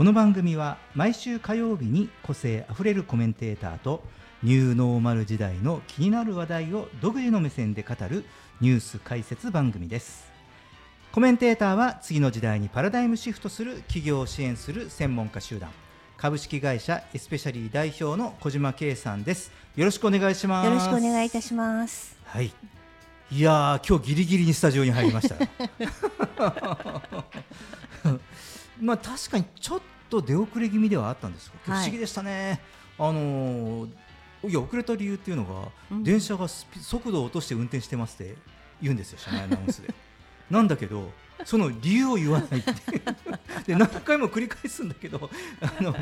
この番組は毎週火曜日に個性あふれるコメンテーターとニューノーマル時代の気になる話題を独自の目線で語るニュース解説番組です。コメンテーターは次の時代にパラダイムシフトする企業を支援する専門家集団。株式会社エスペシャリー代表の小島圭さんです。よろしくお願いします。よろしくお願いいたします。はい。いや今日ギリギリにスタジオに入りました まあ確かにちょっと出遅れ気味ではあったんですが、不思議でしたね。あのー、いや遅れた理由っていうのが、うん、電車が速度を落として運転してますって言うんですよ車内アナウンスで。なんだけどその理由を言わないってで何回も繰り返すんだけどあの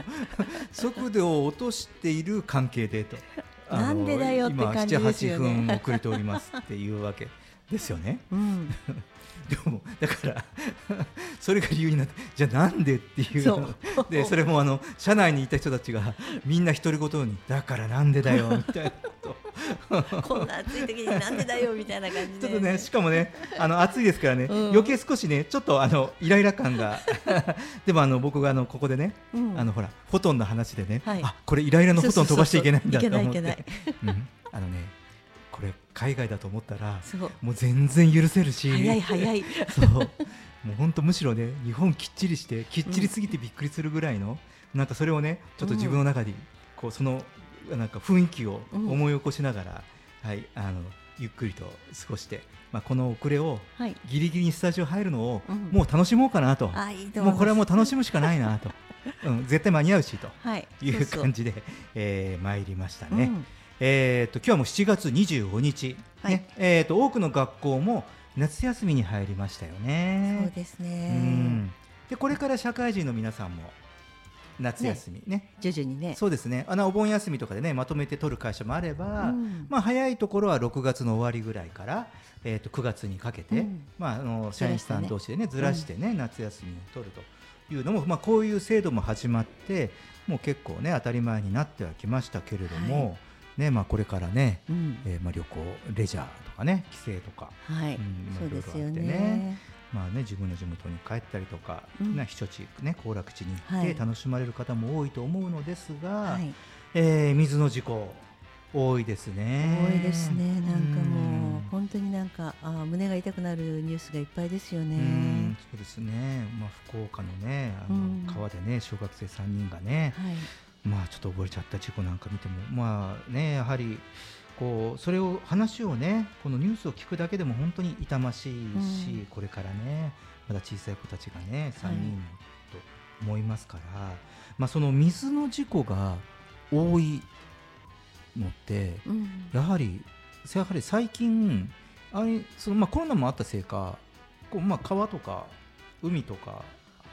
速度を落としている関係でと。なんでだよって感じですよね。今7、8分遅れておりますっていうわけですよね。うん。でもだから それが理由になってじゃあなんでっていう。でそれもあの社内にいた人たちがみんな独り言にだからなんでだよみたいなこんな暑い時になんでだよみたいな感じで。ちょっとねしかもねあの暑いですからね、うん、余計少しねちょっとあのイライラ感が。でもあの僕があのここでね、うん、あのほらフォトンの話でね、はい、あこれイライラのフォトン飛ばしちゃいけないんだと思って。あのね海外だと思ったらもう全然許せるし。早い早い。そう。もう本当むしろね日本きっちりしてきっちりすぎてびっくりするぐらいの、うん、なんかそれをねちょっと自分の中でこうそのなんか雰囲気を思い起こしながら、うん、はいあのゆっくりと過ごして、まあ、この遅れをギリギリにスタジオ入るのをもう楽しもうかなと、うん、もうこれはもう楽しむしかないなと、うん、絶対間に合うしとい。う感じで、はい、えー、参りましたね。うんえーと、今日はもう7月25日、はい、ねえーと、多くの学校も夏休みに入りましたよね。そうですね。でこれから社会人の皆さんも夏休みね、ね、徐々にね。そうですね。あのお盆休みとかでねまとめて取る会社もあれば、うん、まあ、早いところは6月の終わりぐらいから、えー、と9月にかけて、うん、まあ、あの社員さん同士でねずらしてね、うん、夏休みを取るというのも、まあ、こういう制度も始まってもう結構ね当たり前になってはきましたけれども。はいねまあ、これからね、うん、えー、まあ、旅行レジャーとかね帰省とか、はいうん、そうですよね。まあね、自分の地元に帰ったりとか、うん、避暑地、ね、行楽地に行って楽しまれる方も多いと思うのですが、はい、えー、水の事故多いですね。多いですね。なんかもう、本当になんかあ胸が痛くなるニュースがいっぱいですよね。うそうですね。まあ福岡のねあの、川でね小学生3人がね、はい、まあちょっと溺れちゃった事故なんか見てもまあねやはりこうそれを話をねこのニュースを聞くだけでも本当に痛ましいし、うん、これからねまだ小さい子たちがね3人と思いますから、はい、まあその水の事故が多いのって、うん、やはりやはり最近あれそのまあコロナもあったせいかこうまあ川とか海とか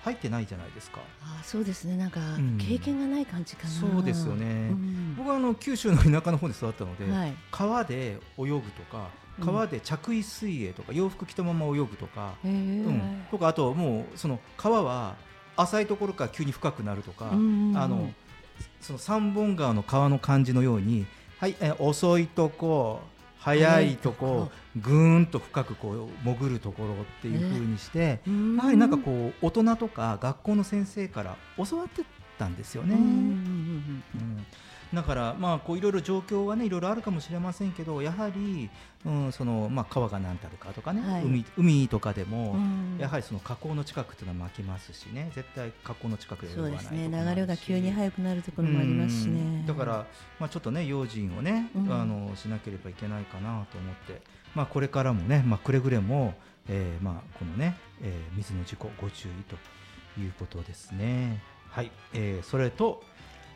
入ってないじゃないですか。あそうですね。なんか、経験がない感じかな。そうですよね。うん、僕はあの九州の田舎の方で育ったので、はい、川で泳ぐとか川で着衣水泳とか、洋服着たまま泳ぐとか、うん、とかあともうその川は浅いところから急に深くなるとか、あのその三本川の川の感じのように、はいえ遅いとこ早いとこぐーんと深くこう潜るところっていうふうにして、やはりなんかこう大人とか学校の先生から教わってたんですよね。うんだからまあこういろいろ状況はねいろいろあるかもしれませんけどやはり、うん、そのまあ川が何たるかとかね、はい、海海とかでも、やはりその河口の近くっていうのは巻きますしね絶対河口の近くでそうですね。流れが急に速くなるところもありますしね、だからまあちょっとね用心をね、うん、あのしなければいけないかなと思って。まあこれからもねまあくれぐれも、えー、まあこのね、えー、水の事故ご注意ということですね。はい、えー、それと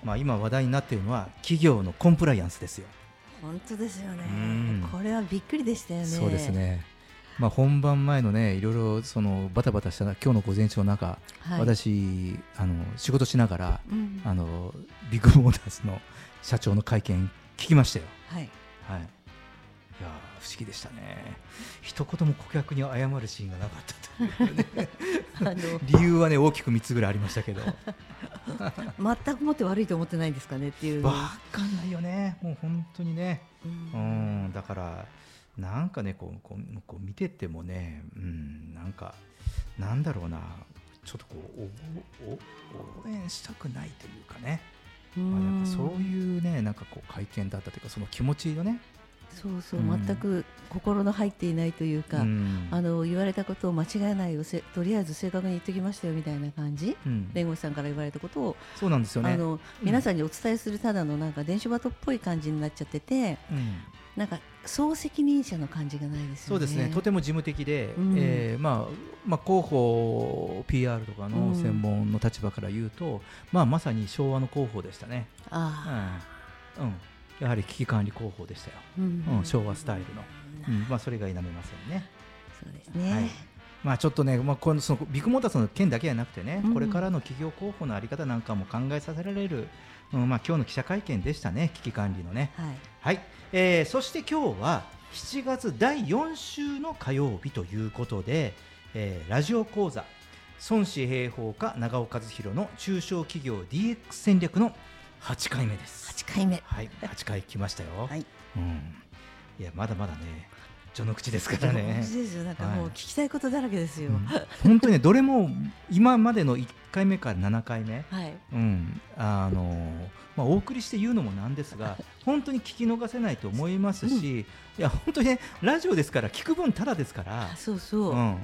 まあ、今話題になっているのは企業のコンプライアンスですよ。本当ですよね。これはびっくりでしたよね。そうですね。まあ本番前のねいろいろそのバタバタした今日の午前中の中、はい、私あの仕事しながらうんあのビッグモーターズの社長の会見聞きましたよ。はい、はい。不思議でしたね。一言も顧客に謝るシーンがなかったというね。理由はね大きく三つぐらいありましたけど。全くもって悪いと思ってないんですかねっていう。わかんないよね。もう本当にね。ううんんだからなんかねこうこうこう見ててもね、うんなんかなんだろうな。ちょっとこうおお応援したくないというかね、まあ、なんかそういうねなんかこう会見だったというかその気持ちのね、そうそう、うん。全く心の入っていないというか、うん。あの言われたことを間違えないよせとりあえず正確に言ってきましたよみたいな感じ。うん。弁護士さんから言われたことを、そうなんですよね。あの皆さんにお伝えするただのなんか電子バトっぽい感じになっちゃっててうん。なんか総責任者の感じがないですよね。そうですね、とても事務的で、うん。えーまあまあ、広報 PR とかのうん。専門の立場から言うと、まあ、まさに昭和の広報でしたね、あうん。うん、やはり危機管理広報でしたよ、あ、うんうん昭和スタイルの、うんまあ、それが否めませんね。そうですね。はいまあ、ちょっとね、まあ、このそのビッグモーターズの件だけじゃなくてね、うんこれからの企業広報の在り方なんかも考えさせられる、うんまあ今日の記者会見でしたね、危機管理のね。はい。はい、えーそして今日は7月第4週の火曜日ということで、えーラジオ講座孫子兵法家長尾和弘の中小企業 DX 戦略の8回目です。八回目。はい、8回来ましたよ。はい。うん、いやまだまだね序の口ですからね本当。ですよ。なんかもうはい聞きたいことだらけですよ。うん本当にねどれも今までの1回目から7回目、はい。うんあのまあ、お送りして言うのもなんですが 本当に聞き逃せないと思いますし、いや本当にねラジオですから聞く分ただですからあ、そうそう。うん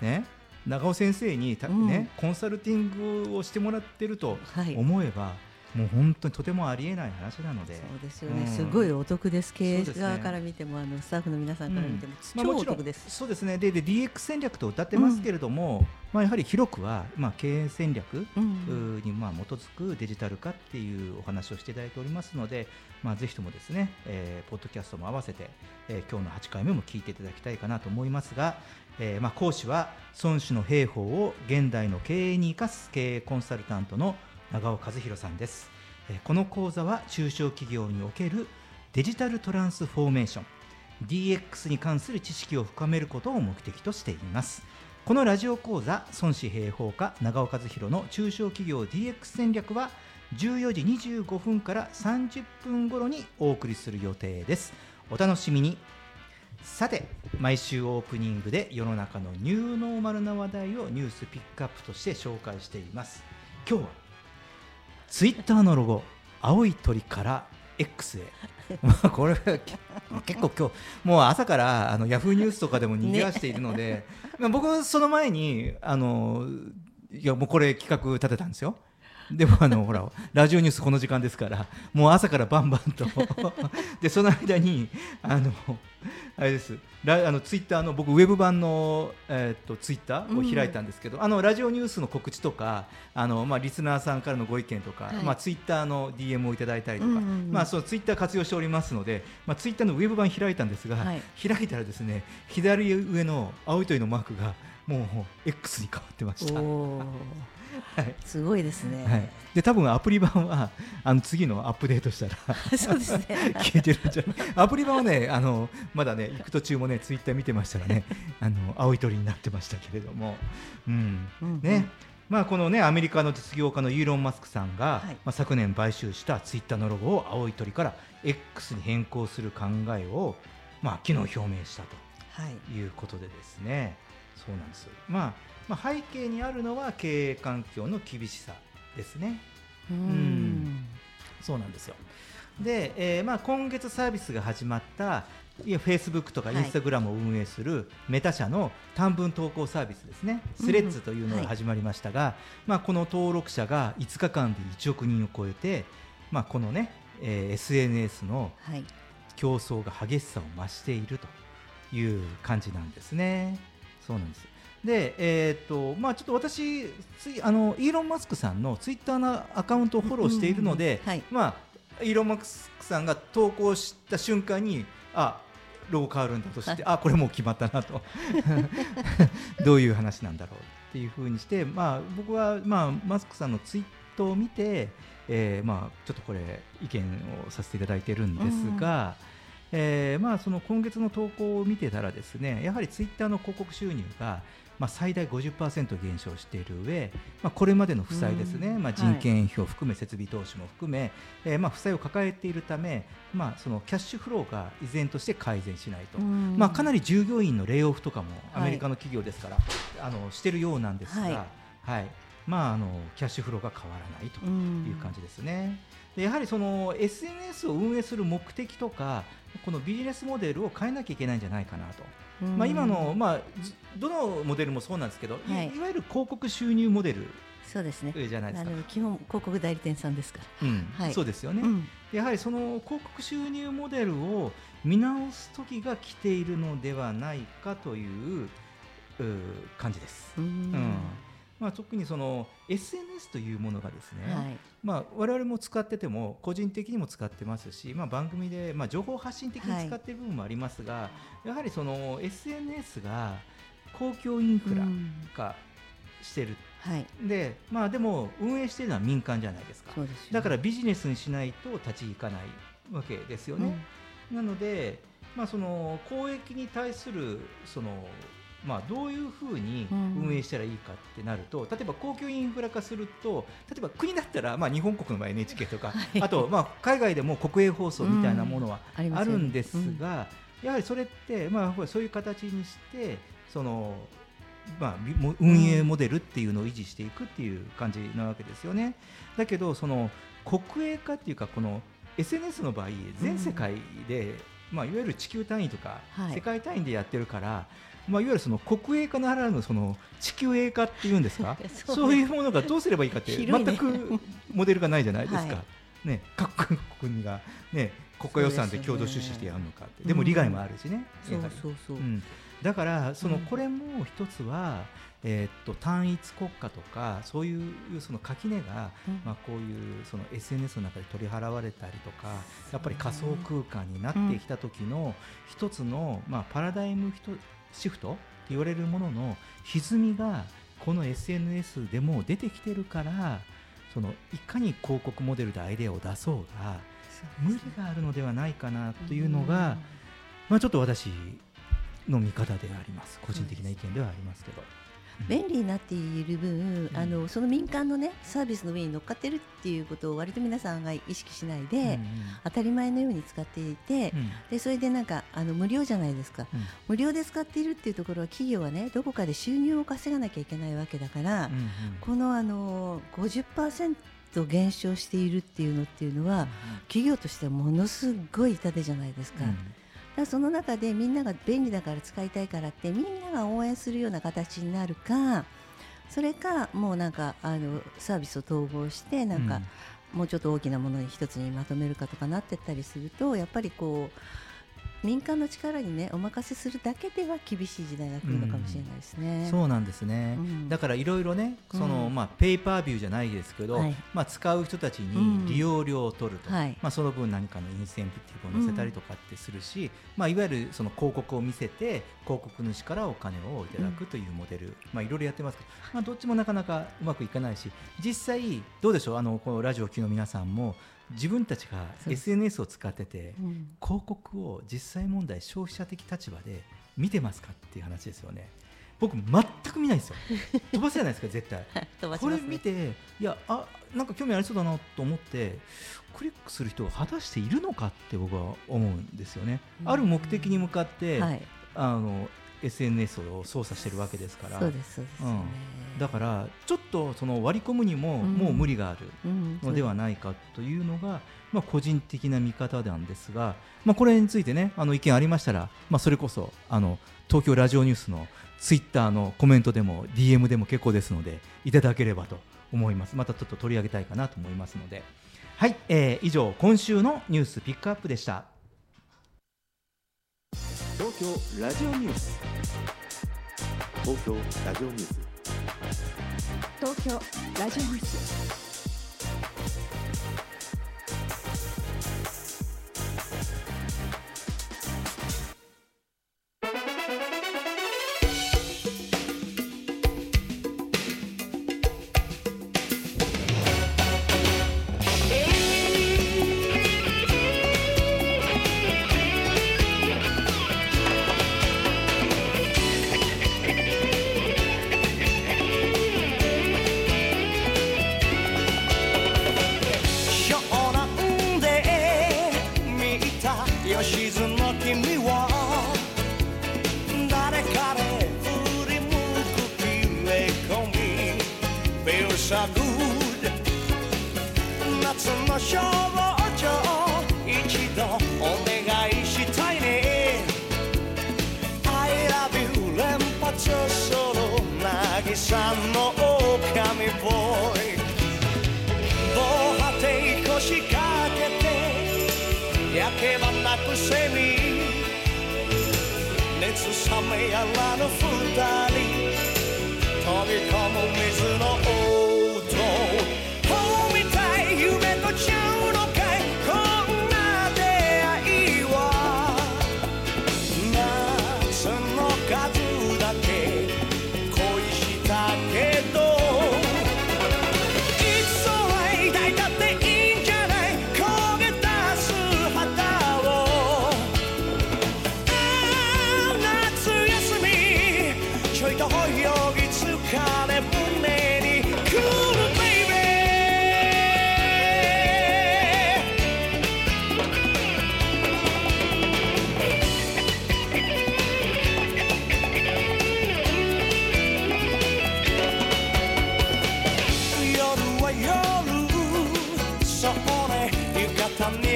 ね、長尾先生にた、うんね、コンサルティングをしてもらってるとはい。思えば、もう本当にとてもありえない話なので。そうですよね、うん。すごいお得です、経営側から見ても、あのスタッフの皆さんから見ても、まあ、超もちろんお得です。そうですねでで DX 戦略と歌ってますけれども、まあ、やはり広くは、まあ、経営戦略うん。にまあ基づくデジタル化っていうお話をしていただいておりますので、まあ、ぜひともですね、えーポッドキャストも合わせて、えー今日の8回目も聞いていただきたいかなと思いますが、えーまあ、講師は孫子の兵法を現代の経営に生かす経営コンサルタントの長尾和弘さんです、この講座は中小企業におけるデジタルトランスフォーメーション DX に関する知識を深めることを目的としています。このラジオ講座孫子兵法家長尾和弘の中小企業 DX 戦略は14時25分から30分頃にお送りする予定です。お楽しみに。さて毎週オープニングで世の中のニューノーマルな話題をニュースピックアップとして紹介しています。今日はツイッターのロゴ青い鳥から X へ まあこれ結構今日もう朝からあのヤフーニュースとかでも賑わしているので、まあ僕はその前にあのいやもうこれ企画立てたんですよ。でもあのほらラジオニュースこの時間ですからもう朝からバンバンと。でその間にあのあれです。ラあのツイッターの僕ウェブ版の、えーっとツイッターを開いたんですけど、あのラジオニュースの告知とかあの、まあ、リスナーさんからのご意見とか、はい。まあ、ツイッターの DM をいただいたりとか、うんうんうん。まあ、そのツイッター活用しておりますので、まあ、ツイッターのウェブ版開いたんですが、はい。開いたらですね左上の青い鳥のマークがもう X に変わってました。はい。すごいですね。はい、で多分アプリ版はあの次のアップデートしたらそうですね。消えてるんじゃない？アプリ版はねあのまだね行く途中もねツイッター見てましたらねあの青い鳥になってましたけれども、うん。うんね。まあ、このねアメリカの実業家のイーロン・マスクさんが、はい。まあ、昨年買収したツイッターのロゴを青い鳥から X に変更する考えを、まあ、昨日表明したと。はい。いうことでですね。そうなんです、まあ、まあ背景にあるのは経営環境の厳しさですね。うーんん。そうなんですよ。で、えーまあ、今月サービスが始まったいや Facebook とかはい。Instagram を運営するメタ社の短文投稿サービスですね、スレッズというのが始まりましたが、まあ、この登録者が5日間で1億人を超えて、まあ、このね、えー SNS のはい。競争が激しさを増しているという感じなんですね。そうなんですで、えーっとまあ、ちょっと私ついあの、イーロン・マスクさんのツイッターのアカウントをフォローしているので、はい。まあ、イーロン・マスクさんが投稿した瞬間に、あロゴ変わるんだとして、あこれもう決まったなと。どういう話なんだろうっていうふうにして、まあ、僕は、まあ、マスクさんのツイートを見て、えーまあ、ちょっとこれ意見をさせていただいてるんですが、うん、えー、まあ、その今月の投稿を見てたらですねやはりツイッターの広告収入がまあ、最大50%減少している上、まあ、これまでの負債ですね、まあ、人件費を含め、設備投資も含め、えー、まあ負債を抱えているため、まあ、そのキャッシュフローが依然として改善しないと、まあ、かなり従業員のレイオフとかもアメリカの企業ですから、はい、あのしているようなんですが、はい、はい、まあ、あのキャッシュフローが変わらないという感じですね。でやはりその SNS を運営する目的とかこのビジネスモデルを変えなきゃいけないんじゃないかなと。まあ、今の、まあ、どのモデルもそうなんですけど、はい、いわゆる広告収入モデルそうですね。じゃないですか。基本広告代理店さんですから。うん、はい、そうですよね、うん、やはりその広告収入モデルを見直す時が来ているのではないかという感じです。うん、うんまあ、特にその SNS というものがですね、はい、まあ、我々も使ってても個人的にも使ってますし、まあ、番組でまあ情報発信的に使っている部分もありますが、はい、やはりその SNS が公共インフラ化してる、はい、でまあ、でも運営しているのは民間じゃないですか。だからビジネスにしないと立ち行かないわけですよね。うん、なので、まあ、その公益に対するそのまあ、どういうふうに運営したらいいかってなると、うん、例えば公共インフラ化すると例えば国だったら、まあ、日本国の場合 NHK とか、はい、あと、まあ、海外でも国営放送みたいなものはあるんですが、うん、やはりそれって、まあ、そういう形にしてその、まあ、運営モデルっていうのを維持していくっていう感じなわけですよね。だけどその国営化っていうかこの SNS の場合全世界で、まあ、いわゆる地球単位とか、世界単位でやってるから。まあ、いわゆるその国営化ならぬその地球営化っていうんですか？そういうものがどうすればいいかって全くモデルがないじゃないですか。ね、各国が、ね、国家予算で共同出資してやるのかって、でも利害もあるしね、だからそのこれも一つは、えっと単一国家とかそういうその垣根が、まあ、こういうその SNS の中で取り払われたりとかやっぱり仮想空間になってきた時の一つの、まあ、パラダイムシフトって言われるものの歪みがこの SNS でも出てきてるからそのいかに広告モデルでアイデアを出そうが無理があるのではないかなというのが、まあ、ちょっと私の見方であります。個人的な意見ではありますけど。便利になっている分、うん、あのその民間の、ね、サービスの上に乗っかってるっていうことを割と皆さんが意識しないで、うんうん、当たり前のように使っていて、うん、でそれでなんかあの無料じゃないですか、うん、無料で使っているっていうところは企業はねどこかで収入を稼がなきゃいけないわけだから、うんうん、このあの50%減少しているっていうのっていうのは、企業としてはものすごい痛手じゃないですか。だその中でみんなが便利だから使いたいからってみんなが応援するような形になるかそれかもうなんかあのサービスを統合してなんか、もうちょっと大きなものに一つにまとめるかとかなってったりするとやっぱりこう民間の力にねお任せするだけでは厳しい時代が来るのかもしれないですね。うん、そうなんですね。うん、だからいろいろね、その、うん、まあペーパービューじゃないですけど、はい、まあ使う人たちに利用料を取ると、まあその分何かのインセンティブを載せたりとかってするし、まあいわゆるその広告を見せて広告主からお金をいただくというモデル、まあいろいろやってますけど、まあどっちもなかなかうまくいかないし、実際どうでしょう？あのこのラジオ機の皆さんも自分たちが SNS を使ってて、うん、広告を実際問題消費者的立場で見てますかっていう話ですよね。僕全く見ないですよ。飛ばすじゃないですか絶対。ね、これ見ていやあなんか興味ありそうだなと思ってクリックする人が果たしているのかって僕は思うんですよね。ある目的に向かって、はい、あの SNS を操作してるわけですから。そうですそうです、ねうん、だからちょっとその割り込むにももう無理があるのではないかというのが、まあ、個人的な見方なんですが、まあ、これについてねあの意見ありましたら、まあ、それこそあの東京ラジオニュースのツイッターのコメントでも DM でも結構ですのでいただければと思います。またちょっと取り上げたいかなと思いますので。はい、えー、以上今週のニュースピックアップでした。東京ラジオニュース。東京ラジオニュース。東京ラジオニュース。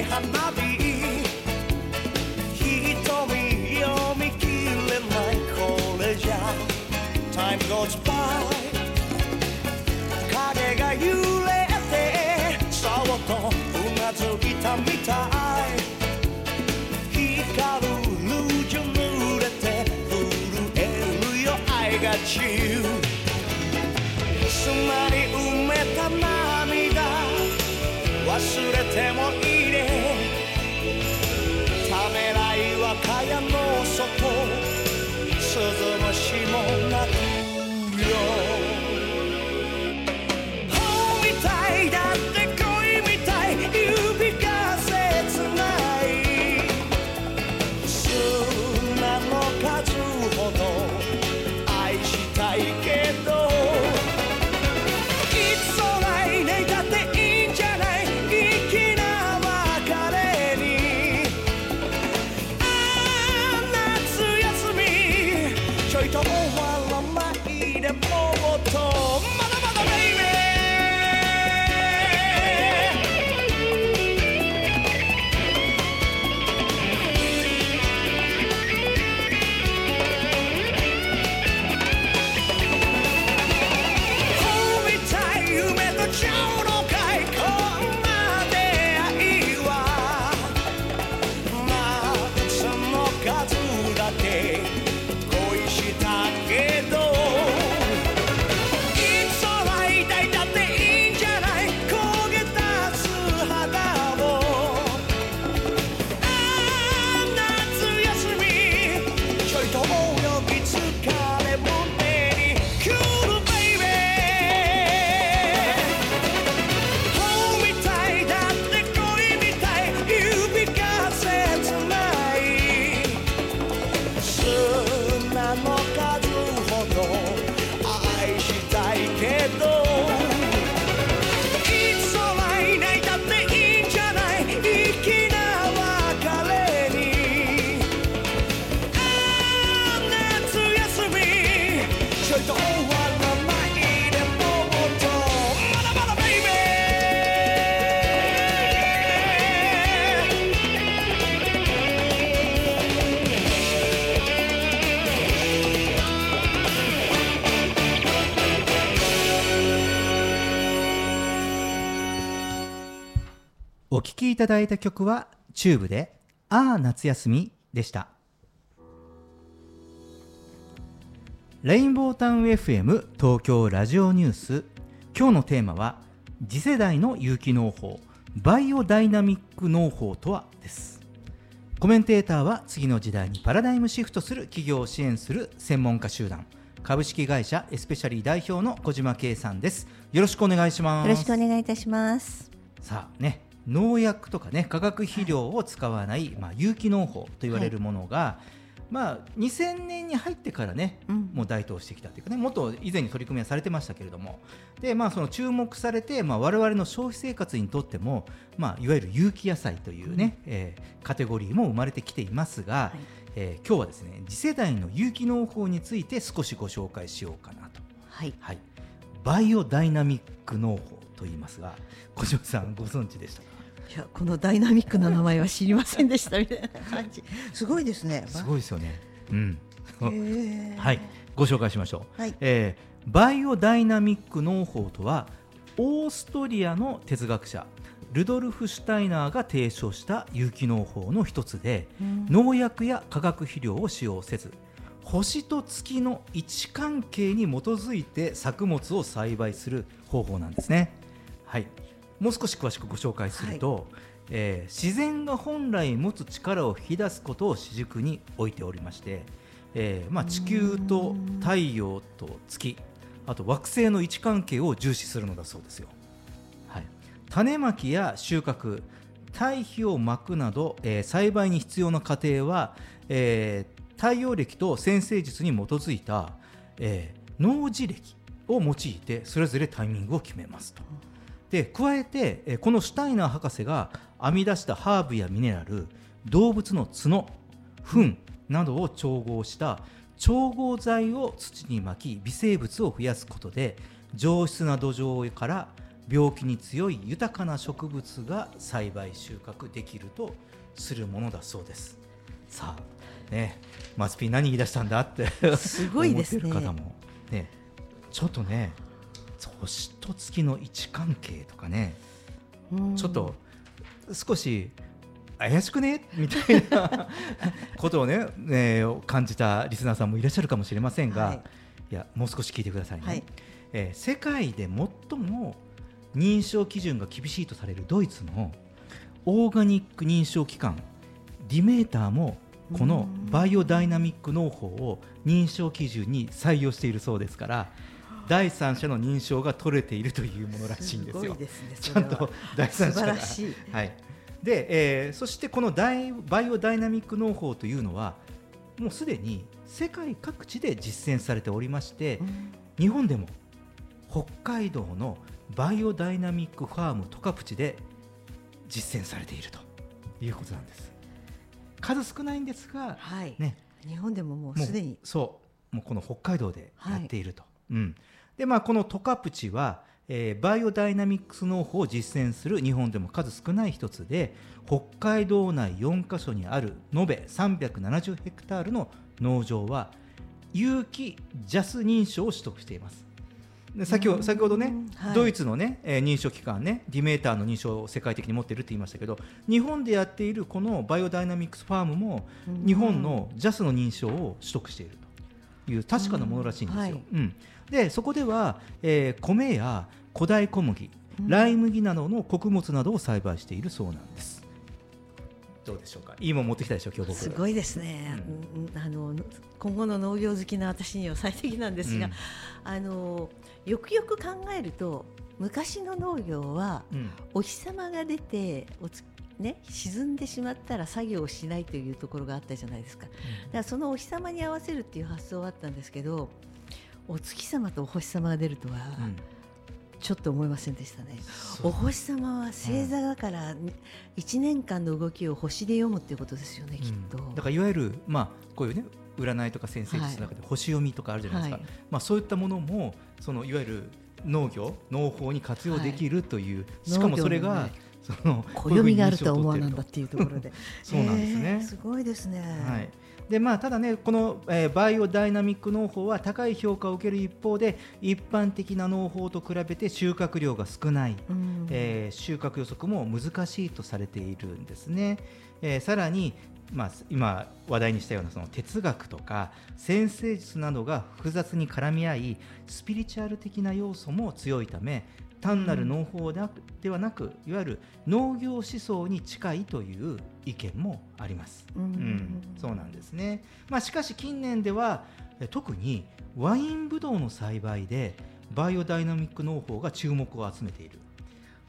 花火瞳読み切れないこれじゃ Time goes by. 影が揺れてそっとうなずいたみたい。光るルージュ濡れて震えるよ I got you 砂に埋めた涙。忘れてもいい。いただいた曲はチューブで「あー夏休み」でした。レインボータウン FM 東京ラジオニュース。今日のテーマは次世代の有機農法バイオダイナミック農法とはです。コメンテーターは次の時代にパラダイムシフトする企業を支援する専門家集団。株式会社エスペシャリー代表の小島圭さんです。よろしくお願いします。よろしくお願いいたします。さあね農薬とかね化学肥料を使わない、まあ、有機農法と言われるものが、まあ、2000年に入ってからね、うん。もう台頭してきたというかねもっと以前に取り組みはされてましたけれども。で、まあ、その注目されて、まあ、我々の消費生活にとっても、まあ、いわゆる有機野菜というね、えーカテゴリーも生まれてきていますが、はい。えー今日はですね次世代の有機農法について少しご紹介しようかなと。はい。はい、バイオダイナミック農法と言いますが小島さんご存知でしたか？いやこのダイナミックな名前は知りませんでしたみたいな感じ。すごいですね。すごいですよね。うん、はい、ご紹介しましょう。はい。えーバイオダイナミック農法とはオーストリアの哲学者ルドルフ・シュタイナーが提唱した有機農法の一つで、うん。農薬や化学肥料を使用せず星と月の位置関係に基づいて作物を栽培する方法なんですね。はい、もう少し詳しくご紹介すると、えー自然が本来持つ力を引き出すことを主軸に置いておりまして、えーまあ、地球と太陽と月あと惑星の位置関係を重視するのだそうですよ。はい、種まきや収穫堆肥をまくなど、えー栽培に必要な過程は、えー太陽暦と先生術に基づいた、えー農事暦を用いてそれぞれタイミングを決めますと。で加えて、えーこのシュタイナー博士が編み出したハーブやミネラル動物の角糞などを調合した調合剤を土にまき微生物を増やすことで上質な土壌から病気に強い豊かな植物が栽培収穫できるとするものだそうです。さあねマスピー何言い出したんだってすごいですね。思ってる方も。ねちょっとね星と月の位置関係とかね。うん。ちょっと少し怪しくね？みたいな ことをねね感じたリスナーさんもいらっしゃるかもしれませんが、はい。い、やもう少し聞いてくださいね、はい。えー世界で最も認証基準が厳しいとされるドイツのオーガニック認証機関ディメーターもこのバイオダイナミック農法を認証基準に採用しているそうですから第三者の認証が取れているというものらしいんですよ。すねちゃんと第三者が。はい、で、えーそしてこのバイオダイナミック農法というのはもうすでに世界各地で実践されておりまして、日本でも北海道のバイオダイナミックファームトカプチで実践されているということなんです。数少ないんですが、はい、ね、日本でももうもうすでに。そう。もうこの北海道でやっていると、うん、でまあこのトカプチは、えーバイオダイナミックス農法を実践する日本でも数少ない一つで北海道内4カ所にある延べ370ヘクタールの農場は有機ジャス認証を取得しています。で先ほうん。先ほどね、はい。ドイツの、ね、えー認証機関ねディメーターの認証を世界的に持っているって言いましたけど日本でやっているこのバイオダイナミックスファームもうん。日本の JAS の認証を取得しているという確かなものらしいんですよ。うんはい。うんでそこでは、えー米や古代小麦、うん。ライ麦などの穀物などを栽培しているそうなんです。どうでしょうか？いいもん持ってきたでしょ今日僕すごいですね、うん。あの今後の農業好きな私には最適なんですが、うん。あのよくよく考えると昔の農業はうん。お日様が出ておつ、ね、沈んでしまったら作業をしないというところがあったじゃないですか。だからそのお日様に合わせるっていう発想はあったんですけどお月様とお星様が出るとはうん。ちょっと思いませんでしたね。お星様は星座だから1年間の動きを星で読むっていうことですよね、きっと。うんだからいわゆる、まあ、こういうね占いとか先生術の中で星読みとかあるじゃないですか、はい。まあ、そういったものもそのいわゆる農業農法に活用できるという、い。しかもそれが、ねその暦があるとは思わなんだこっていうところで。そうなんですね。へーすごいですね、はいでまあ、ただね、この、えーバイオダイナミック農法は高い評価を受ける一方で一般的な農法と比べて収穫量が少ない、うん。えー収穫予測も難しいとされているんですね。えーさらに、まあ、今話題にしたようなその哲学とか先生術などが複雑に絡み合いスピリチュアル的な要素も強いため単なる農法ではなくいわゆる農業思想に近いという意見もあります。うん。うん、そうなんですね、まあ、しかし近年ではえ特にワインブドウの栽培でバイオダイナミック農法が注目を集めている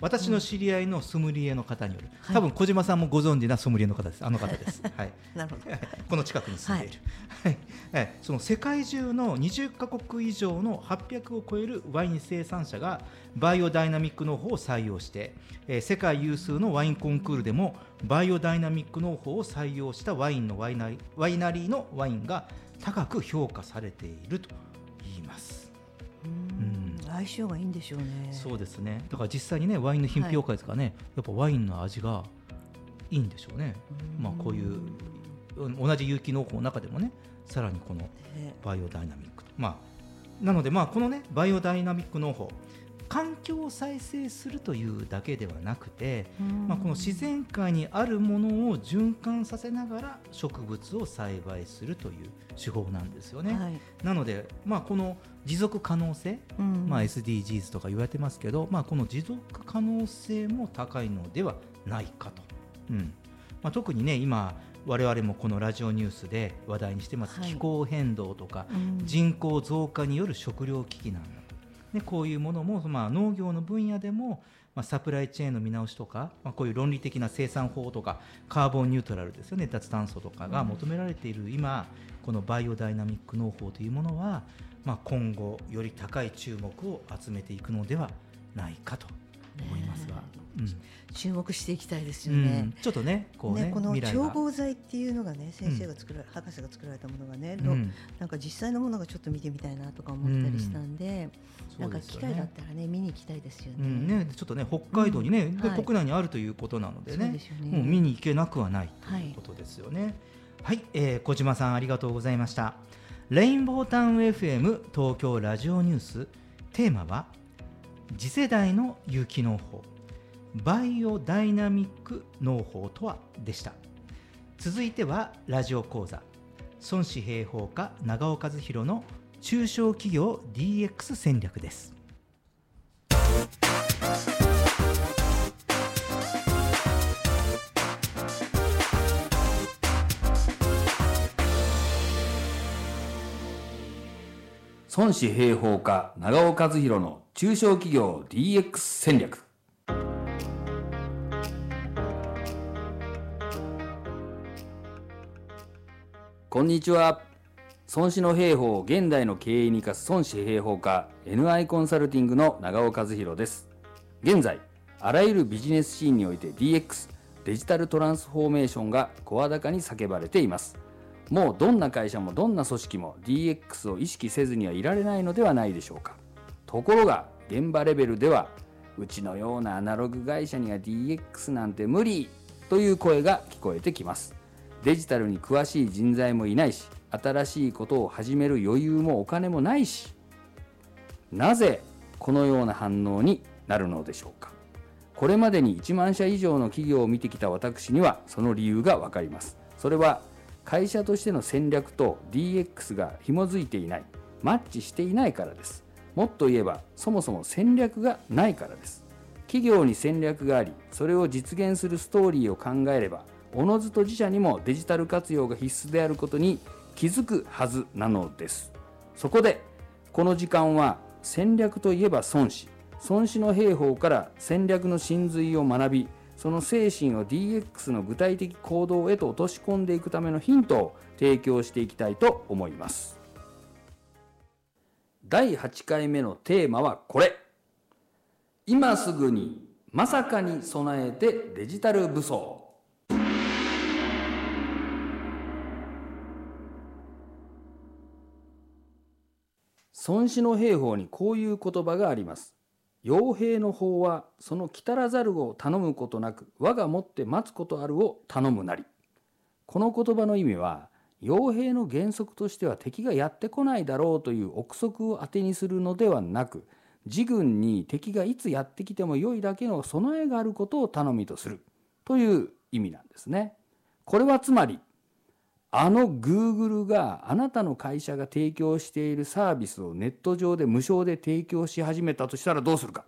私の知り合いのソムリエの方による、うん、多分小島さんもご存知なソムリエの方です。あの方です。はい。なるほど。この近くに住んでいる、はい、はい、その世界中の20カ国以上の800を超えるワイン生産者がバイオダイナミック農法を採用して、えー、世界有数のワインコンクールでもバイオダイナミック農法を採用したワインのワイナリワイナリーのワインが高く評価されていると言います。うん相性がいいんでしょうね。そうですね。だから実際にねワインの品評会ですかね、はい、やっぱワインの味がいいんでしょうね。まあこういう同じ有機農法の中でもねさらにこのバイオダイナミック。まあなのでまあこのねバイオダイナミック農法環境を再生するというだけではなくて、まあ、この自然界にあるものを循環させながら植物を栽培するという手法なんですよね。はい、なので、まあ、この持続可能性、まあ、SDGs とか言われてますけど、まあ、この持続可能性も高いのではないかと。うん。まあ、特にね今我々もこのラジオニュースで話題にしてます、気候変動とか、人口増加による食糧危機なんだ。でこういうものも、まあ、農業の分野でも、まあ、サプライチェーンの見直しとか、まあ、こういう論理的な生産法とかカーボンニュートラルですよね脱炭素とかが求められている今、このバイオダイナミック農法というものは、まあ、今後より高い注目を集めていくのではないかと思いますが、うん、注目していきたいですよね。うん、ちょっとね、こうね、ねこの調合剤っていうのがね、先生が作ら、うん、博士が作られたものがね、うん、なんか実際のものがちょっと見てみたいなとか思ったりしたんで、うん、なんか機会だったらね、見に行きたいですよね。ね、ちょっとね、北海道にね、はい、国内にあるということなのでね、うね。もう見に行けなくはないということですよね。はい、はい、えー、小島さんありがとうございました。レインボータウン FM 東京ラジオニュース。テーマは次世代の有機農法バイオダイナミック農法とは？でした。続いてはラジオ講座。孫子平方家長尾和弘の中小企業 DX 戦略です。孫子平方家長尾和弘の中小企業 DX 戦略。こんにちは。孫子の兵法を現代の経営に生かす孫子兵法家 NI コンサルティングの長尾和弘です。現在あらゆるビジネスシーンにおいて DX デジタルトランスフォーメーションが声高に叫ばれています。もうどんな会社もどんな組織も DX を意識せずにはいられないのではないでしょうか。ところが現場レベルではうちのようなアナログ会社には DX なんて無理という声が聞こえてきます。デジタルに詳しい人材もいないし新しいことを始める余裕もお金もないしなぜこのような反応になるのでしょうか。これまでに1万社以上の企業を見てきた私にはその理由が分かります。それは会社としての戦略と DX が紐づいていないマッチしていないからです。もっと言えばそもそも戦略がないからです。企業に戦略がありそれを実現するストーリーを考えればおのずと自社にもデジタル活用が必須であることに気づくはずなのです。そこでこの時間は戦略といえば孫子孫子の兵法から戦略の真髄を学びその精神を DX の具体的行動へと落とし込んでいくためのヒントを提供していきたいと思います。第8回目のテーマはこれ。今すぐにまさかに備えてデジタル武装。孫子の兵法にこういう言葉があります。傭兵の法はその来たらざるを頼むことなく我がもって待つことあるを頼むなり。この言葉の意味は傭兵の原則としては敵がやってこないだろうという憶測を当てにするのではなく自軍に敵がいつやってきても良いだけの備えがあることを頼みとするという意味なんですね。これはつまりあの Google があなたの会社が提供しているサービスをネット上で無償で提供し始めたとしたらどうするか。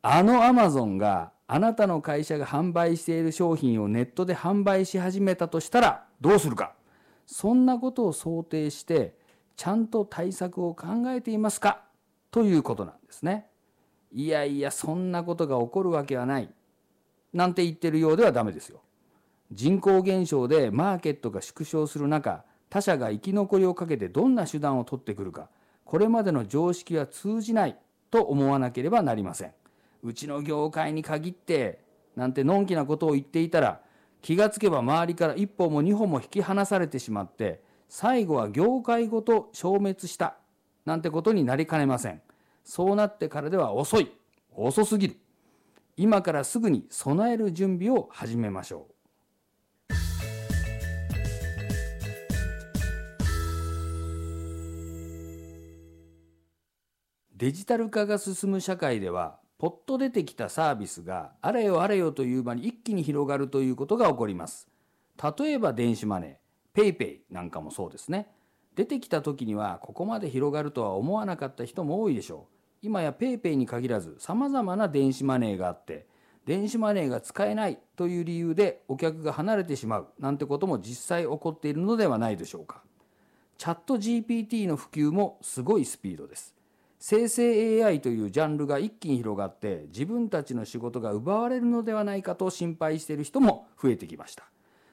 あの Amazon があなたの会社が販売している商品をネットで販売し始めたとしたらどうするか。そんなことを想定してちゃんと対策を考えていますかということなんですね。いやいやそんなことが起こるわけはない。なんて言ってるようではダメですよ。人口減少でマーケットが縮小する中他社が生き残りをかけてどんな手段を取ってくるかこれまでの常識は通じないと思わなければなりません。うちの業界に限ってなんてのんきなことを言っていたら気がつけば周りから一歩も二歩も引き離されてしまって最後は業界ごと消滅したなんてことになりかねません。そうなってからでは遅い。遅すぎる。今からすぐに備える準備を始めましょう。デジタル化が進む社会ではポッと出てきたサービスがあれよあれよという間に一気に広がるということが起こります。例えば電子マネー PayPay なんかもそうですね。出てきた時にはここまで広がるとは思わなかった人も多いでしょう。今や PayPay に限らず様々な電子マネーがあって電子マネーが使えないという理由でお客が離れてしまうなんてことも実際起こっているのではないでしょうか。チャット GPT の普及もすごいスピードです。生成 AI というジャンルが一気に広がって自分たちの仕事が奪われるのではないかと心配している人も増えてきました。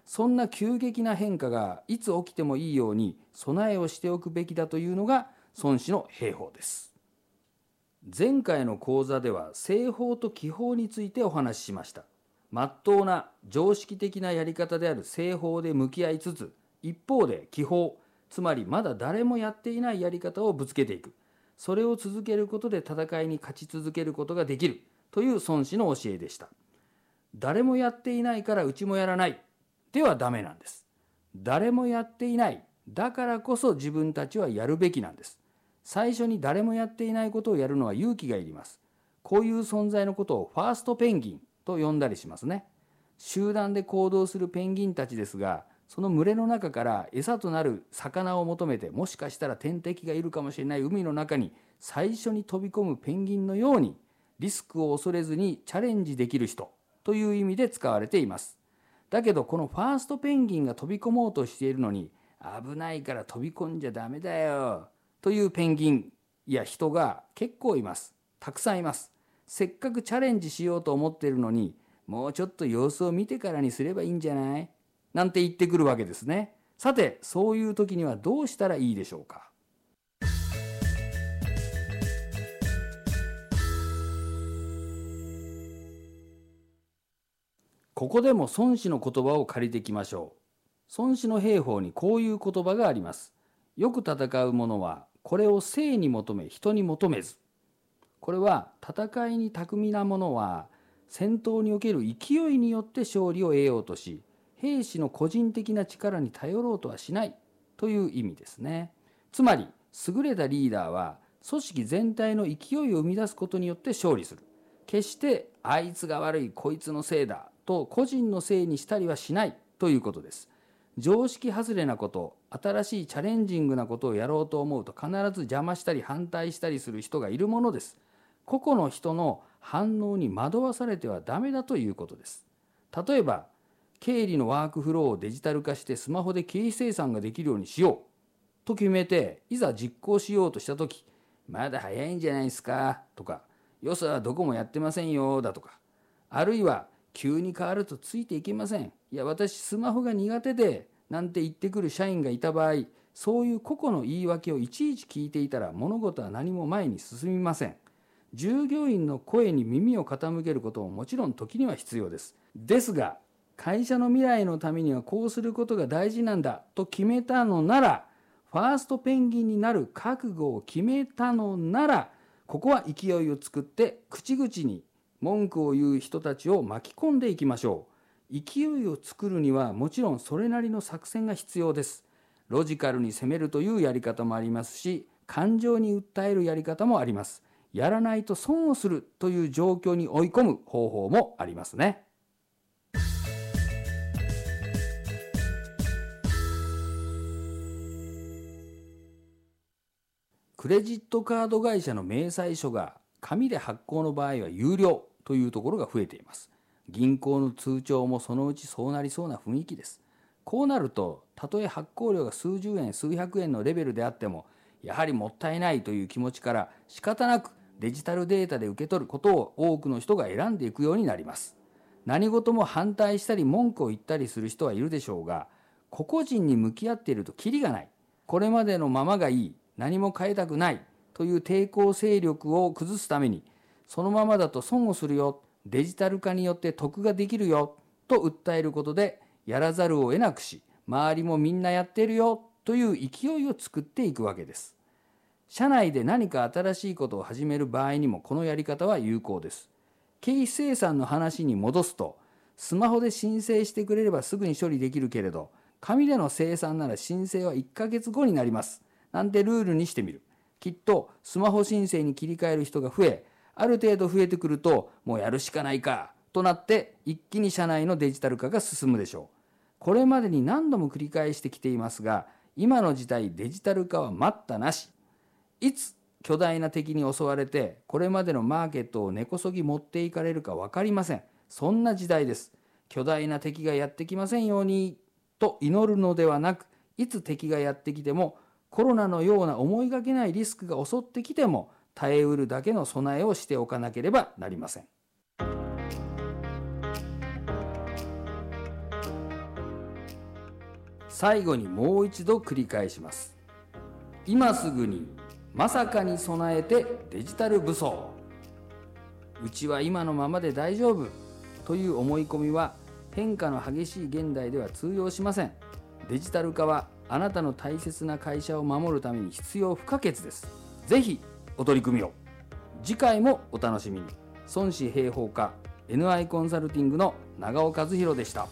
そんな急激な変化がいつ起きてもいいように備えをしておくべきだというのが孫子の兵法です。前回の講座では製法と気法についてお話ししました。真っ当な常識的なやり方である製法で向き合いつつ一方で気法つまりまだ誰もやっていないやり方をぶつけていく。それを続けることで戦いに勝ち続けることができる。という孫子の教えでした。誰もやっていないからうちもやらない。ではダメなんです。誰もやっていないだからこそ自分たちはやるべきなんです。最初に誰もやっていないことをやるのは勇気がいります。こういう存在のことをファーストペンギンと呼んだりしますね。集団で行動するペンギンたちですがその群れの中から餌となる魚を求めてもしかしたら天敵がいるかもしれない海の中に最初に飛び込むペンギンのようにリスクを恐れずにチャレンジできる人という意味で使われています。だけどこのファーストペンギンが飛び込もうとしているのに危ないから飛び込んじゃダメだよというペンギンや人が結構います。たくさんいます。せっかくチャレンジしようと思っているのにもうちょっと様子を見てからにすればいいんじゃない？なんて言ってくるわけですね。さて、そういう時にはどうしたらいいでしょうか？ここでも孫子の言葉を借りてきましょう。孫子の兵法にこういう言葉があります。よく戦う者はこれを生に求め人に求めず。これは戦いに巧みな者は戦闘における勢いによって勝利を得ようとし兵士の個人的な力に頼ろうとはしないという意味ですね。つまり優れたリーダーは組織全体の勢いを生み出すことによって勝利する。決してあいつが悪いこいつのせいだと個人のせいにしたりはしないということです。常識外れなこと新しいチャレンジングなことをやろうと思うと必ず邪魔したり反対したりする人がいるものです。個々の人の反応に惑わされてはダメだということです。例えば経理のワークフローをデジタル化してスマホで経費生産ができるようにしよう。と決めていざ実行しようとした時まだ早いんじゃないですか？とかよそはどこもやってませんよだとかあるいは急に変わるとついていけません。いや私スマホが苦手でなんて言ってくる社員がいた場合そういう個々の言い訳をいちいち聞いていたら物事は何も前に進みません。従業員の声に耳を傾けることももちろん時には必要です。ですが会社の未来のためにはこうすることが大事なんだと決めたのならファーストペンギンになる覚悟を決めたのならここは勢いを作って口々に文句を言う人たちを巻き込んでいきましょう。勢いを作るにはもちろんそれなりの作戦が必要です。ロジカルに攻めるというやり方もありますし感情に訴えるやり方もあります。やらないと損をするという状況に追い込む方法もありますね。クレジットカード会社の明細書が紙で発行の場合は有料というところが増えています。銀行の通帳もそのうちそうなりそうな雰囲気です。こうなると、たとえ発行量が数十円、数百円のレベルであっても、やはりもったいないという気持ちから仕方なくデジタルデータで受け取ることを多くの人が選んでいくようになります何事も反対したり文句を言ったりする人はいるでしょうが個々人に向き合っているとキリがないこれまでのままがいい何も変えたくないという抵抗勢力を崩すためにそのままだと損をするよデジタル化によって得ができるよと訴えることでやらざるを得なくし周りもみんなやってるよという勢いを作っていくわけです。社内で何か新しいことを始める場合にもこのやり方は有効です。経費生産の話に戻すとスマホで申請してくれればすぐに処理できるけれど紙での生産なら申請は1ヶ月後になります。なんてルールにしてみる。きっとスマホ申請に切り替える人が増えある程度増えてくるともうやるしかないかとなって一気に社内のデジタル化が進むでしょう。これまでに何度も繰り返してきていますが今の時代デジタル化は待ったなし。いつ巨大な敵に襲われてこれまでのマーケットを根こそぎ持っていかれるか分かりません。そんな時代です。巨大な敵がやってきませんようにと祈るのではなくいつ敵がやってきてもコロナのような思いがけないリスクが襲ってきても耐えうるだけの備えをしておかなければなりません。最後にもう一度繰り返します。今すぐにまさかに備えてデジタル武装。うちは今のままで大丈夫という思い込みは変化の激しい現代では通用しません。デジタル化はあなたの大切な会社を守るために必要不可欠です。ぜひお取り組みを。次回もお楽しみに。孫子平方課 NI コンサルティングの長尾和弘でした。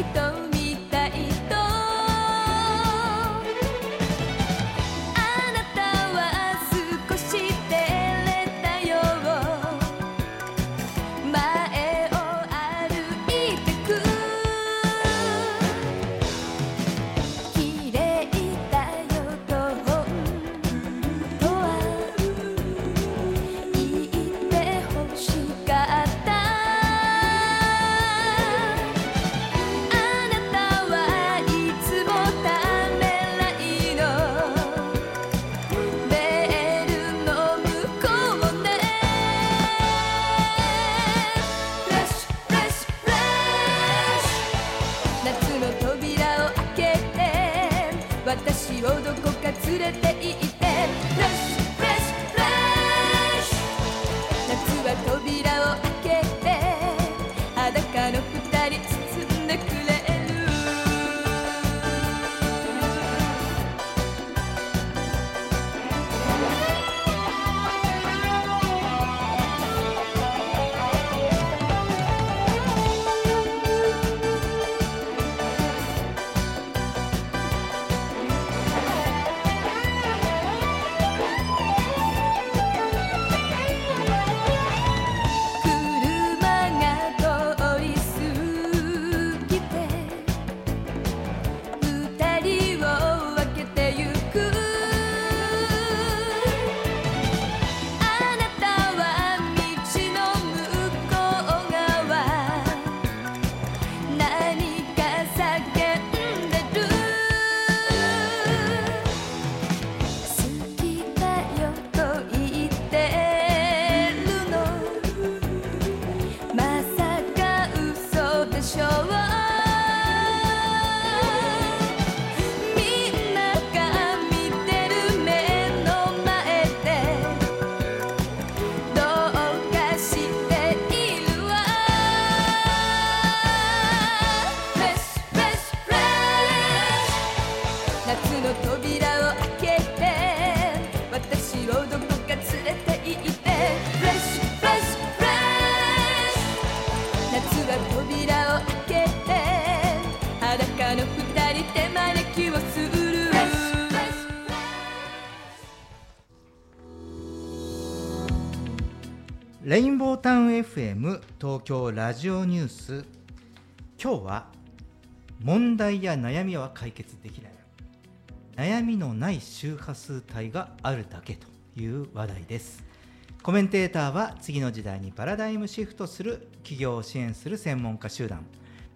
う FM 東京ラジオニュース。今日は問題や悩みは解決できない。悩みのない周波数帯があるだけという話題です。コメンテーターは次の時代にパラダイムシフトする企業を支援する専門家集団。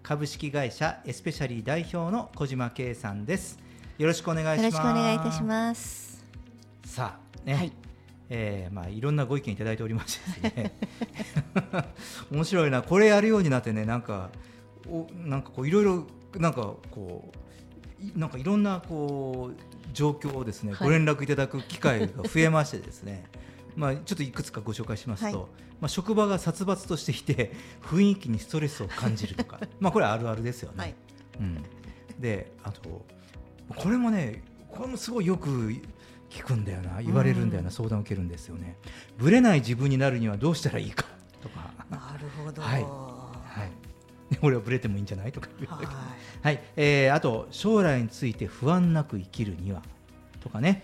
株式会社エスペシャリー代表の小島圭さんです。よろしくお願いします。よろしくお願いいたします。さあね、はいえーまあ、いろんなご意見いただいておりましてですね。面白いなこれやるようになってねなんかおなんかこういろいろなんかこういなんかいろんなこう状況をですね、はい。ご連絡いただく機会が増えましてですね。まあちょっといくつかご紹介しますと、はい。まあ、職場が殺伐としていて雰囲気にストレスを感じるとか まあこれはあるあるですよね。はい。うん、であとこれもねこれもすごいよく聞くんだよな言われるんだよな、うん。相談を受けるんですよね。ぶれない自分になるにはどうしたらいいか とか。なるほど。はい。はい。俺はぶれてもいいんじゃない？とか。はい。はい、えーあと将来について不安なく生きるには？とかね。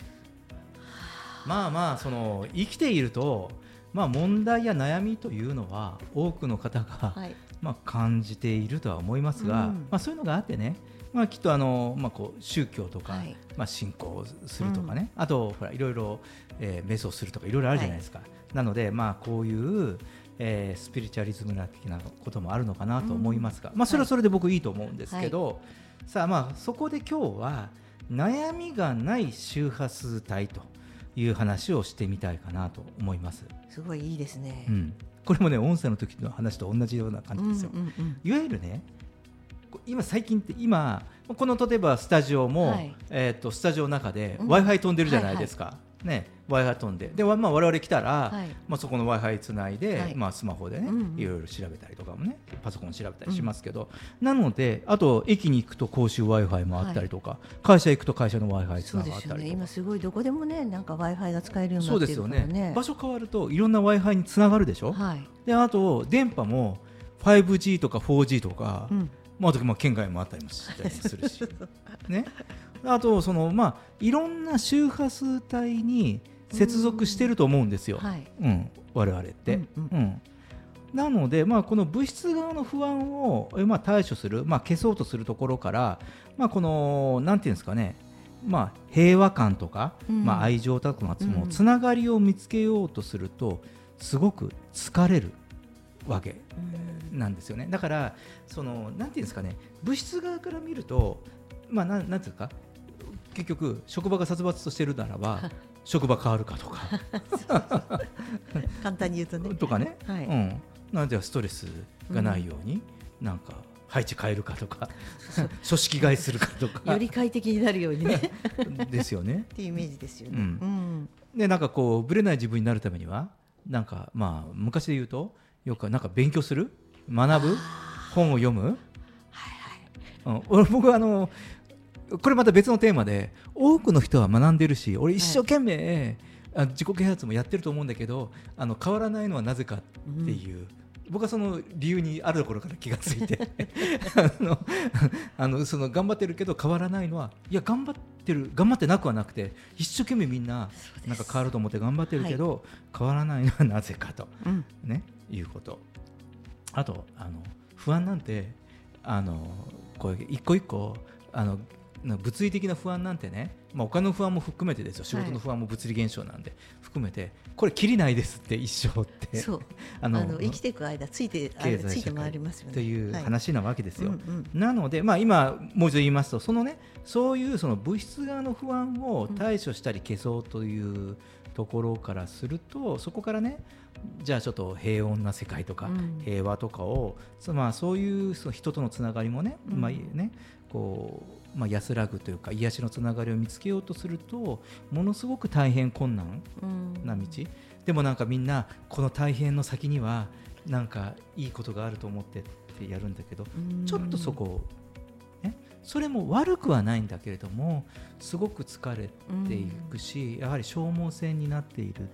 まあまあその生きているとまあ問題や悩みというのは多くの方が、はい。まあ、感じているとは思いますが、うん。まあ、そういうのがあってね、まあ、きっとあの、まあ、こう宗教とか、はい。まあ、信仰するとかね、あとほらいろいろ、えー瞑想するとかいろいろあるじゃないですか、なので、まあ、こういう、えースピリチュアリズム的なこともあるのかなと思いますが、まあ、それはそれで僕いいと思うんですけど、さあまあそこで今日は悩みがない周波数帯という話をしてみたいかなと思います。すごいいいですね。うん、これもね音声の時の話と同じような感じですよ。うんうんうん。いわゆるねこ今最近って今この例えばスタジオも、はい。えー、とスタジオの中でうん。w i f i 飛んでるじゃないですか、ね w i f i 飛んで。で、わまあ、我々来たら、はい。まあ、そこの w i f i つないで、はい。まあ、スマホでね、うんうん。いろいろ調べたりとかもねパソコン調べたりしますけど、なのであと駅に行くと公衆 w i f i もあったりとか、会社行くと会社の w i f i つそながったりとか。今すごいどこでもねなんか w i f i が使えるようになってるからですよね。ね場所変わるといろんな w i f i につながるでしょ、はい。であと電波も 5G とか 4G とか、うんまあ、あとまあ県外もあったりもしたりもするし、ね、あとその、まあ、いろんな周波数帯に接続してると思うんですよ、はい。うん、我々って。うんうんうん。なので、まあ、この物質側の不安を、えまあ、対処する、まあ、消そうとするところから、まあ、このなんていうんですかね、まあ、平和感とか、うん。まあ、愛情とかつながりを見つけようとするとすごく疲れるわけなんですよね。だからそのなんていうんですかね。物質側から見るとまあなんなんていうか結局職場が殺伐としてるならば 職場変わるかとか。簡単に言うとね。とかね、はい。うん、なんでストレスがないように、なんか配置変えるかとか。組織替えするかとか。より快適になるようにね。っ ですよね。ていうイメージですよね。うん。うん。でなんかこうぶれない自分になるためにはなんかまあ昔で言うとよくなんか勉強する？学ぶ？本を読む、うん、俺僕はあのこれまた別のテーマで多くの人は学んでるし俺一生懸命、あ自己啓発もやってると思うんだけどあの変わらないのはなぜかっていう、僕はその理由にあるところから気がついて。あのあのその頑張ってるけど変わらないのはいや頑張ってる頑張ってなくはなくて一生懸命みんななんか変わると思って頑張ってるけど、変わらないのはなぜかと、うん。ね、いうこと。あとあの不安なんてあのこれ一個一個あのな物理的な不安なんてね、まあ、お金の不安も含めてですよ。仕事の不安も物理現象なんで、含めてこれきりないですって一生って。あ あの生きていく間ついてあ経済ついて回りますよね。というはい。話なわけですよ。うんうん。なので、まあ、今、もう一度言いますと、そのね、そういうその物質側の不安を対処したり消そうというところからすると、そこからね、じゃあちょっと平穏な世界とか、うん。平和とかを、そまあ、そういうその人とのつながりもね、うん。まあねこうまあ、安らぐというか、癒しのつながりを見つけようとすると、ものすごく大変困難うん。な道、でもなんかみんなこの大変の先にはなんかいいことがあると思ってってやるんだけどうん。ちょっとそこそれも悪くはないんだけれどもすごく疲れていくし、やはり消耗戦になっている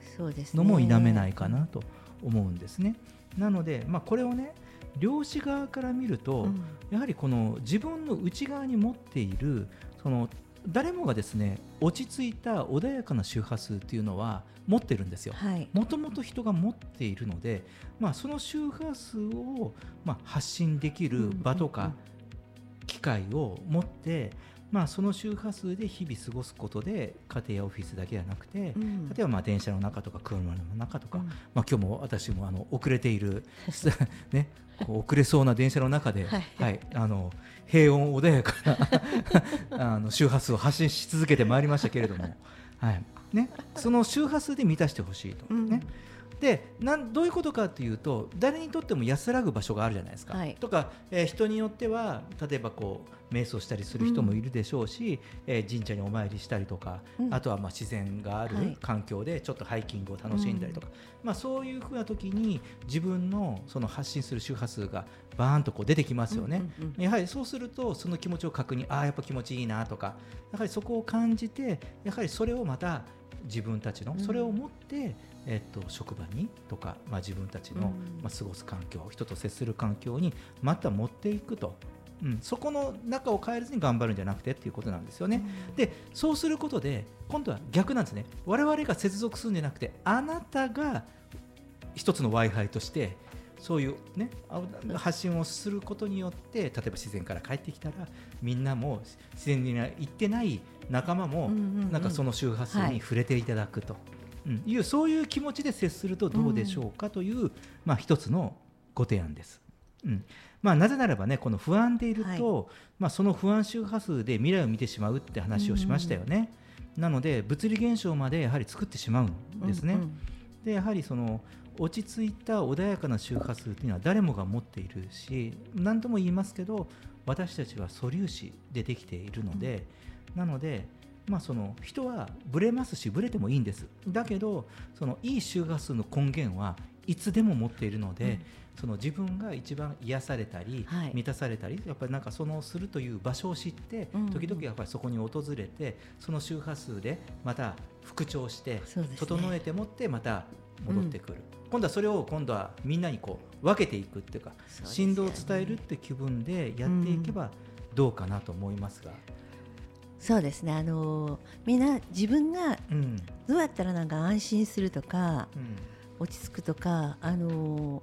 のも否めないかなと思うんですね。なので、まあ、これをね漁師側から見ると、うん。やはりこの自分の内側に持っているその誰もがですね落ち着いた穏やかな周波数っていうのは持ってるんですよ。はい。もともと人が持っているので、まあ、その周波数を、まあ、発信できる場とか機会を持って、まあ、その周波数で日々過ごすことで家庭やオフィスだけじゃなくて、うん。例えばまあ電車の中とか車の中とか、うん。まあ、今日も私もあの遅れている、ね、こう遅れそうな電車の中で、はい。はい、あの平穏穏やかな あの周波数を発信し続けてまいりましたけれども、はい。ね、その周波数で満たしてほしいと。うん。ねでなんどういうことかというと誰にとっても安らぐ場所があるじゃないですか。はい。とか、えー人によっては例えばこう瞑想したりする人もいるでしょうし、えー神社にお参りしたりとか、うん。あとはまあ自然があはい。る環境でちょっとハイキングを楽しんだりとか、まあ、そういうふうな時に自分のその発信する周波数がバーンとこう出てきますよね。うんうんうんやはりそうするとその気持ちを確認ああやっぱ気持ちいいなとかやはりそこを感じてやはりそれをまた自分たちのうん。それを持って、えっと、職場にとか、まあ、自分たちの、うん。まあ、過ごす環境人と接する環境にまた持っていくと、うん、そこの中を変えずに頑張るんじゃなくてっていうことなんですよね。でそうすることで今度は逆なんですね。我々が接続するんじゃなくてあなたが一つの w i f i としてそういう、ね、あ発信をすることによって例えば自然から帰ってきたらみんなも自然に行ってない仲間もうんうんうん。なんかその周波数はい。に触れていただくと、うんいうそういう気持ちで接するとどうでしょうかという、まあ、一つのご提案です。うん。まあ、なぜならばねこの不安でいると、まあ、その不安周波数で未来を見てしまうって話をしましたよね。なので物理現象までやはり作ってしまうんですね。うんうんでやはりその落ち着いた穏やかな周波数というのは誰もが持っているし何度も言いますけど私たちは素粒子でできているので、なので、まあ、その人はブレますしブレてもいいんです。だけどそのいい周波数の根源はいつでも持っているので、その自分が一番癒されたり、はい。満たされたりやっぱりなんかそのするという場所を知って、うん。うん時々やっぱりそこに訪れてその周波数でまた復調して、ね。整えてもってまた戻ってくる、今度はそれを今度はみんなにこう分けていくっていうか、ね。振動を伝えるって気分でやっていけばどうかなと思いますが、そうですね。あのみんな自分がうん。どうやったらなんか安心するとかうん。落ち着くとかあの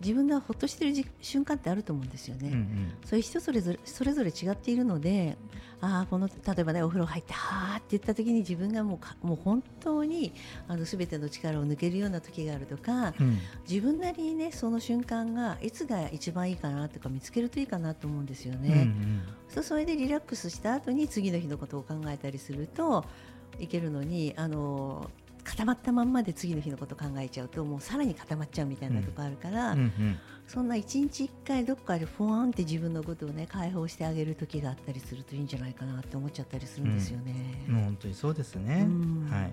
自分がほっとしてるじ瞬間ってあると思うんですよね。うんうんそういう人それぞれそれぞれ違っているのでああこの例えばねお風呂入ってはあって言った時に自分がもうかもう本当にあの全ての力を抜けるような時があるとかうん自分なりにねその瞬間がいつが一番いいかなとか見つけるといいかなと思うんですよね。うんうんそうそれでリラックスした後に次の日のことを考えたりするといけるのにあの固まったまんまで次の日のことを考えちゃうともうさらに固まっちゃうみたいなとこあるから、うんうんそんな一日一回どっかでフワンって自分のことをね解放してあげる時があったりするといいんじゃないかなって思っちゃったりするんですよね。もう本当にそうですね。うんはい。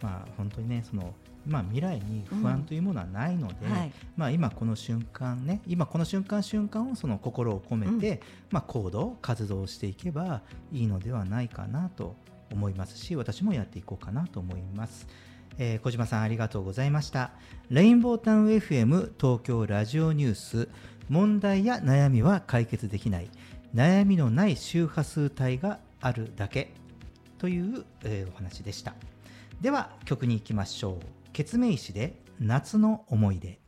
まあ本当にねそのまあ未来に不安というものはないので、はいまあ今この瞬間ね今この瞬間瞬間をその心を込めて、まあ行動活動していけばいいのではないかなと思いますし私もやっていこうかなと思います。えー小島さんありがとうございました。レインボータウン FM 東京ラジオニュース。問題や悩みは解決できない。悩みのない周波数帯があるだけ。という、えーお話でした。では曲に行きましょう。ケツメイシで夏の思い出。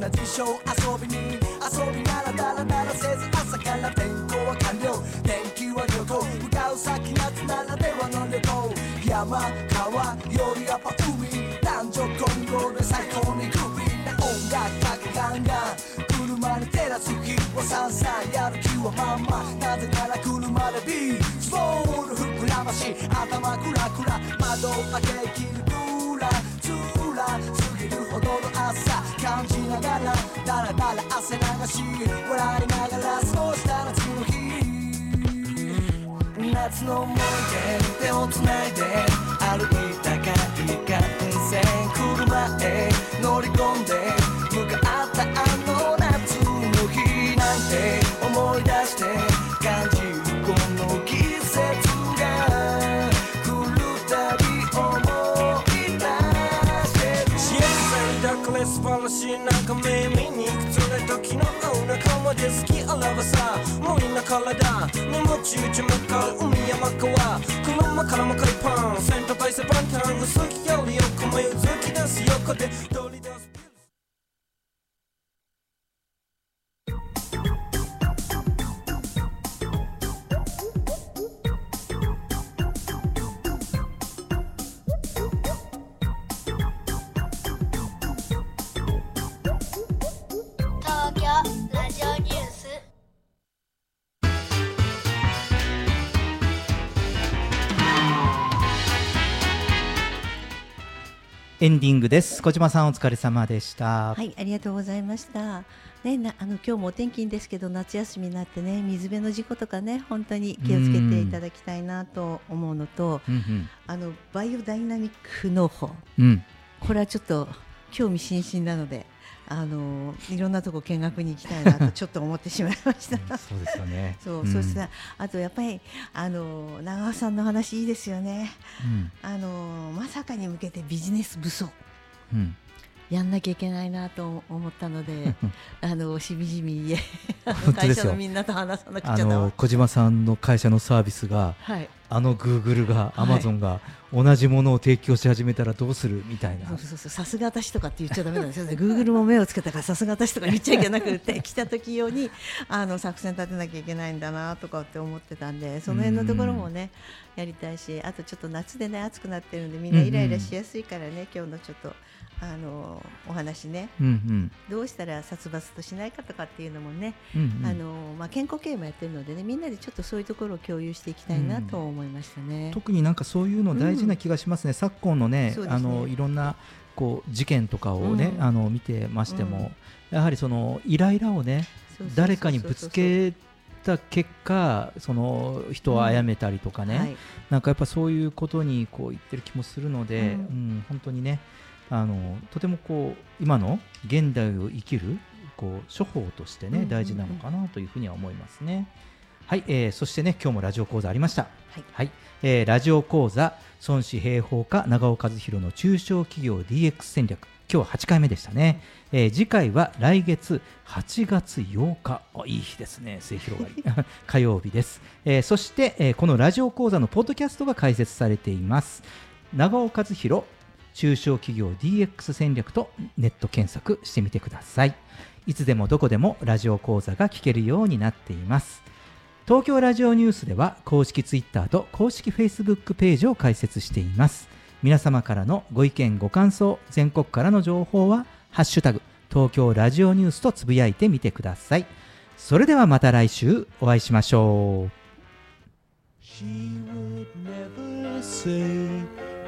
な事象遊びに遊びならだらだらせず朝から天候は完了天気は旅行向かう先夏ならではの旅行山川よりやっぱ海男女混合で最高にグビーな音楽かけガンガン車に照らす日はさんさんやる気はまんまなぜなら車でビーチボール膨らまし頭クラクラ窓開けだらだら汗流し笑いながら過ごした夏の日。夏の思い出手をつないで歩いた帰りが電線車へ乗り込んでて好きあらばさ無理な体に夢中ち向かう海山川車からも海パンセント大セパンタン薄着より横目うずき出す横で取り出すエンディングです。小島さんお疲れ様でした、はい、ありがとうございました。ね、なあの今日もお天気ですけど夏休みになってね水辺の事故とかね本当に気をつけていただきたいなと思うのと、うんあのバイオダイナミック農法。うんうん。これはちょっと興味津々なのであのいろんなとこ見学に行きたいなとちょっと思ってしまいました。そうですよね。そう、んそしてあとやっぱりあの長尾さんの話いいですよね。うん。あのまさかに向けてビジネス武装。うん。やんなきゃいけないなと思ったので、あのしみじみ会社のみんなと話さなくちあゃだわ。の小島さんの会社のサービスがはい。あのグーグルがはい。アマゾンが同じものを提供し始めたらどうするみたいな、そうそうそう。さすが私とかって言っちゃダメなんですよ。ね。グーグルも目をつけたからさすが私とか言っちゃいけなくて来た時用に あの作戦立てなきゃいけないんだなとかって思ってたんでその辺のところもねやりたいしあとちょっと夏でね暑くなってるんでみんなイライラしやすいからね今日のちょっとあのお話ね。うんうん。どうしたら殺伐としないかとかっていうのもねうんうん。あのまあ、健康経営もやってるのでねみんなでちょっとそういうところを共有していきたいなと思いましたね。特になんかそういうの大事な気がしますね、昨今のねね。あのいろんなこう事件とかをね、うん。あの見てましても、やはりそのイライラをね誰かにぶつけた結果その人を殺めたりとかね、はい。なんかやっぱそういうことにこう言ってる気もするので、うん。うん本当にねあのとてもこう今の現代を生きるこう処方としてね、大事なのかなというふうには思いますね。はい、えーそしてね今日もラジオ講座ありました。はい。えーラジオ講座孫子平方家長尾和弘の中小企業 DX 戦略。今日は8回目でしたね、えー次回は来月8月8日。あいい日ですね。末広がり。火曜日です、えーそして、えーこのラジオ講座のポッドキャストが開設されています。長尾和弘中小企業 DX 戦略とネット検索してみてください。いつでもどこでもラジオ講座が聞けるようになっています。東京ラジオニュースでは公式ツイッターと公式フェイスブックページを開設しています。皆様からのご意見ご感想全国からの情報は「ハッシュタグ東京ラジオニュース」とつぶやいてみてください。それではまた来週お会いしましょう。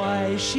why she